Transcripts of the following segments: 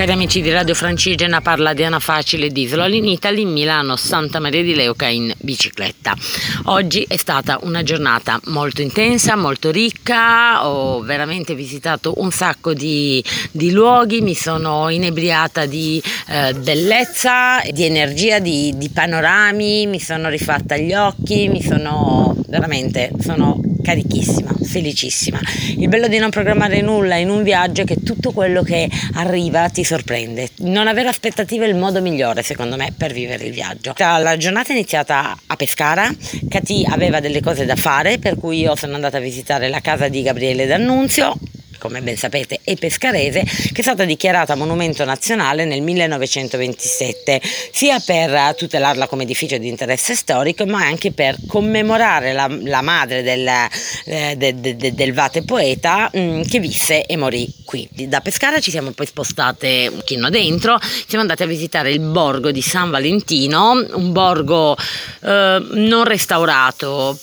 Cari amici di Radio Francigena, parla Diana Facile di Isola in Italy, Milano Santa Maria di Leuca in bicicletta. Oggi è stata una giornata molto intensa, molto ricca, ho veramente visitato un sacco di, di luoghi, mi sono inebriata di eh, bellezza, di energia, di, di panorami, mi sono rifatta gli occhi, mi sono veramente, sono carichissima, felicissima. Il bello di non programmare nulla in un viaggio è che tutto quello che arriva ti sorprende. Non avere aspettative è il modo migliore, secondo me, per vivere il viaggio. La giornata è iniziata a Pescara, Cati aveva delle cose da fare, per cui io sono andata a visitare la casa di Gabriele D'Annunzio, come ben sapete, è pescarese, che è stata dichiarata monumento nazionale nel 1927, sia per tutelarla come edificio di interesse storico, ma anche per commemorare la, la madre del, eh, de, de, de, del Vate poeta mh, mm, che visse e morì qui. Da Pescara ci siamo poi spostate un pochino dentro, siamo andati a visitare il borgo di San Valentino, un borgo eh, non restaurato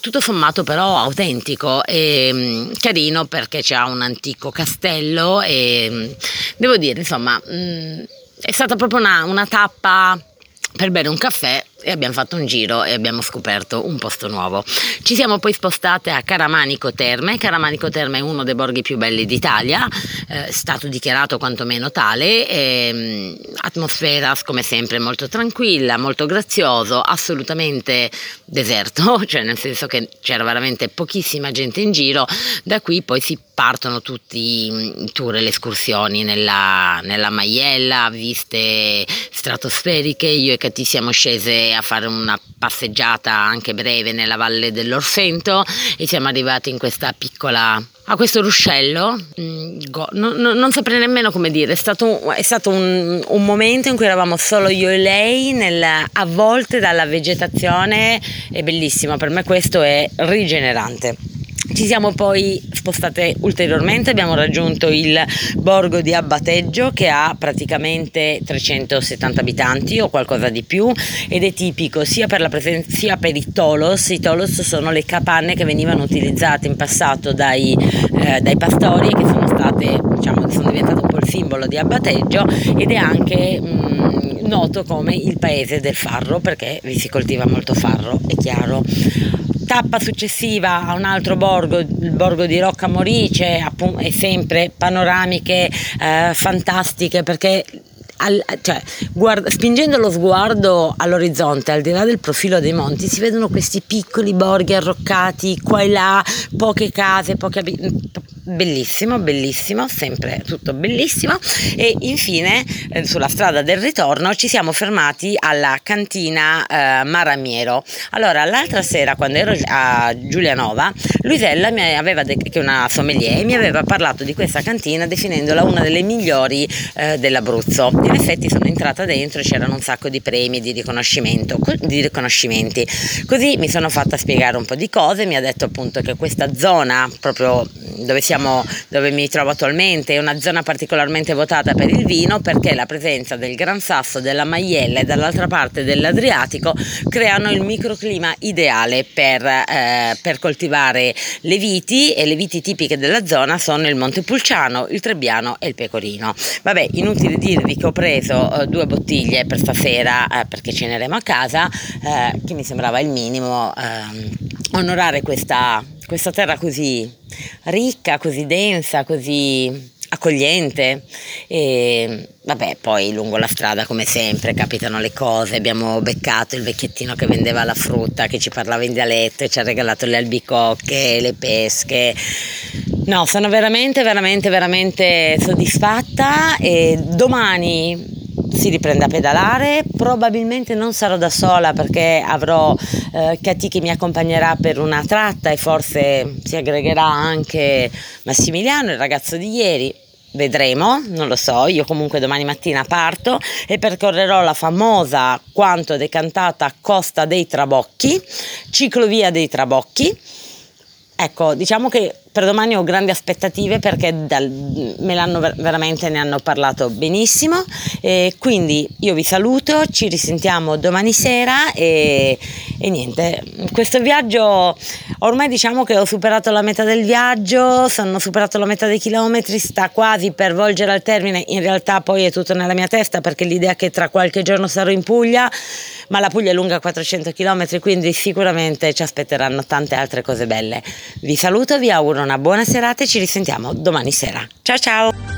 tutto sommato però autentico e mm, carino perché c'ha un antico castello e mm, devo dire insomma mm, è stata proprio una, una tappa per bere un caffè e abbiamo fatto un giro e abbiamo scoperto un posto nuovo. Ci siamo poi spostate a Caramanico Terme. Caramanico Terme è uno dei borghi più belli d'Italia, eh, è stato dichiarato quantomeno tale. E, mm, atmosfera come sempre molto tranquilla, molto grazioso, assolutamente deserto, cioè nel senso che c'era veramente pochissima gente in giro. Da qui poi si partono tutti i tour e le escursioni nella, nella Maiella, viste stratosferiche. Io e Cati siamo scese a fare una passeggiata anche breve nella valle dell'Orsento e siamo arrivati in questa piccola a questo ruscello, mm, non, non, saprei nemmeno come dire, è stato, è stato un, un, momento in cui eravamo solo io e lei, nel, avvolte dalla vegetazione, è bellissimo, per me questo è rigenerante. Ci siamo poi spostate ulteriormente, abbiamo raggiunto il borgo di Abbateggio che ha praticamente 370 abitanti o qualcosa di più ed è tipico sia per, presen- sia per i tolos, i tolos sono le capanne che venivano utilizzate in passato dai, eh, dai pastori che sono state, diciamo, sono diventate un po' il simbolo di Abbateggio ed è anche... Mh, mm, noto come il paese del farro perché vi si coltiva molto farro, è chiaro tappa successiva a un altro borgo, il borgo di Rocca Morice, appunto, e sempre panoramiche eh, fantastiche perché al, cioè, guarda, spingendo lo sguardo all'orizzonte, al di là del profilo dei monti, si vedono questi piccoli borghi arroccati qua e là, poche case, poche abitazioni bellissimo, bellissimo, sempre tutto bellissimo e infine eh, sulla strada del ritorno ci siamo fermati alla cantina eh, Maramiero. Allora l'altra sera quando ero a Giulianova, Luisella mi aveva che è una sommelier mi aveva parlato di questa cantina definendola una delle migliori eh, dell'Abruzzo. In effetti sono entrata dentro e c'erano un sacco di premi, di di riconoscimenti. Così mi sono fatta spiegare un po' di cose, mi ha detto appunto che questa zona proprio dove siamo dove mi trovo attualmente, è una zona particolarmente votata per il vino perché la presenza del Gran Sasso, della Maiella e dall'altra parte dell'Adriatico creano il microclima ideale per, eh, per coltivare le viti e le viti tipiche della zona sono il Montepulciano, il Trebbiano e il Pecorino. Vabbè, inutile dirvi che ho preso eh, due bottiglie per stasera eh, perché ceneremo a casa, eh, che mi sembrava il minimo ehm, onorare questa questa terra così ricca, così densa, così accogliente. E vabbè poi lungo la strada come sempre capitano le cose. Abbiamo beccato il vecchiettino che vendeva la frutta che ci parlava in dialetto e ci ha regalato le albicocche le pesche. No sono veramente veramente veramente soddisfatta. E domani si riprende a pedalare, probabilmente non sarò da sola perché avrò eh, Cati che mi accompagnerà per una tratta e forse si aggregherà anche Massimiliano, il ragazzo di ieri, vedremo, non lo so, io comunque domani mattina parto e percorrerò la famosa quanto decantata Costa dei Trabocchi, ciclovia dei Trabocchi. Ecco, diciamo che per domani ho grandi aspettative perché dal, me l'hanno veramente, ne hanno parlato benissimo. E quindi io vi saluto, ci risentiamo domani sera e, e niente, questo viaggio ormai diciamo che ho superato la metà del viaggio, sono superato la metà dei chilometri, sta quasi per volgere al termine, in realtà poi è tutto nella mia testa perché l'idea che tra qualche giorno sarò in Puglia, ma la Puglia è lunga 400 km, quindi sicuramente ci aspetteranno tante altre cose belle. Vi saluto, vi auguro una buona serata e ci risentiamo domani sera. Ciao ciao!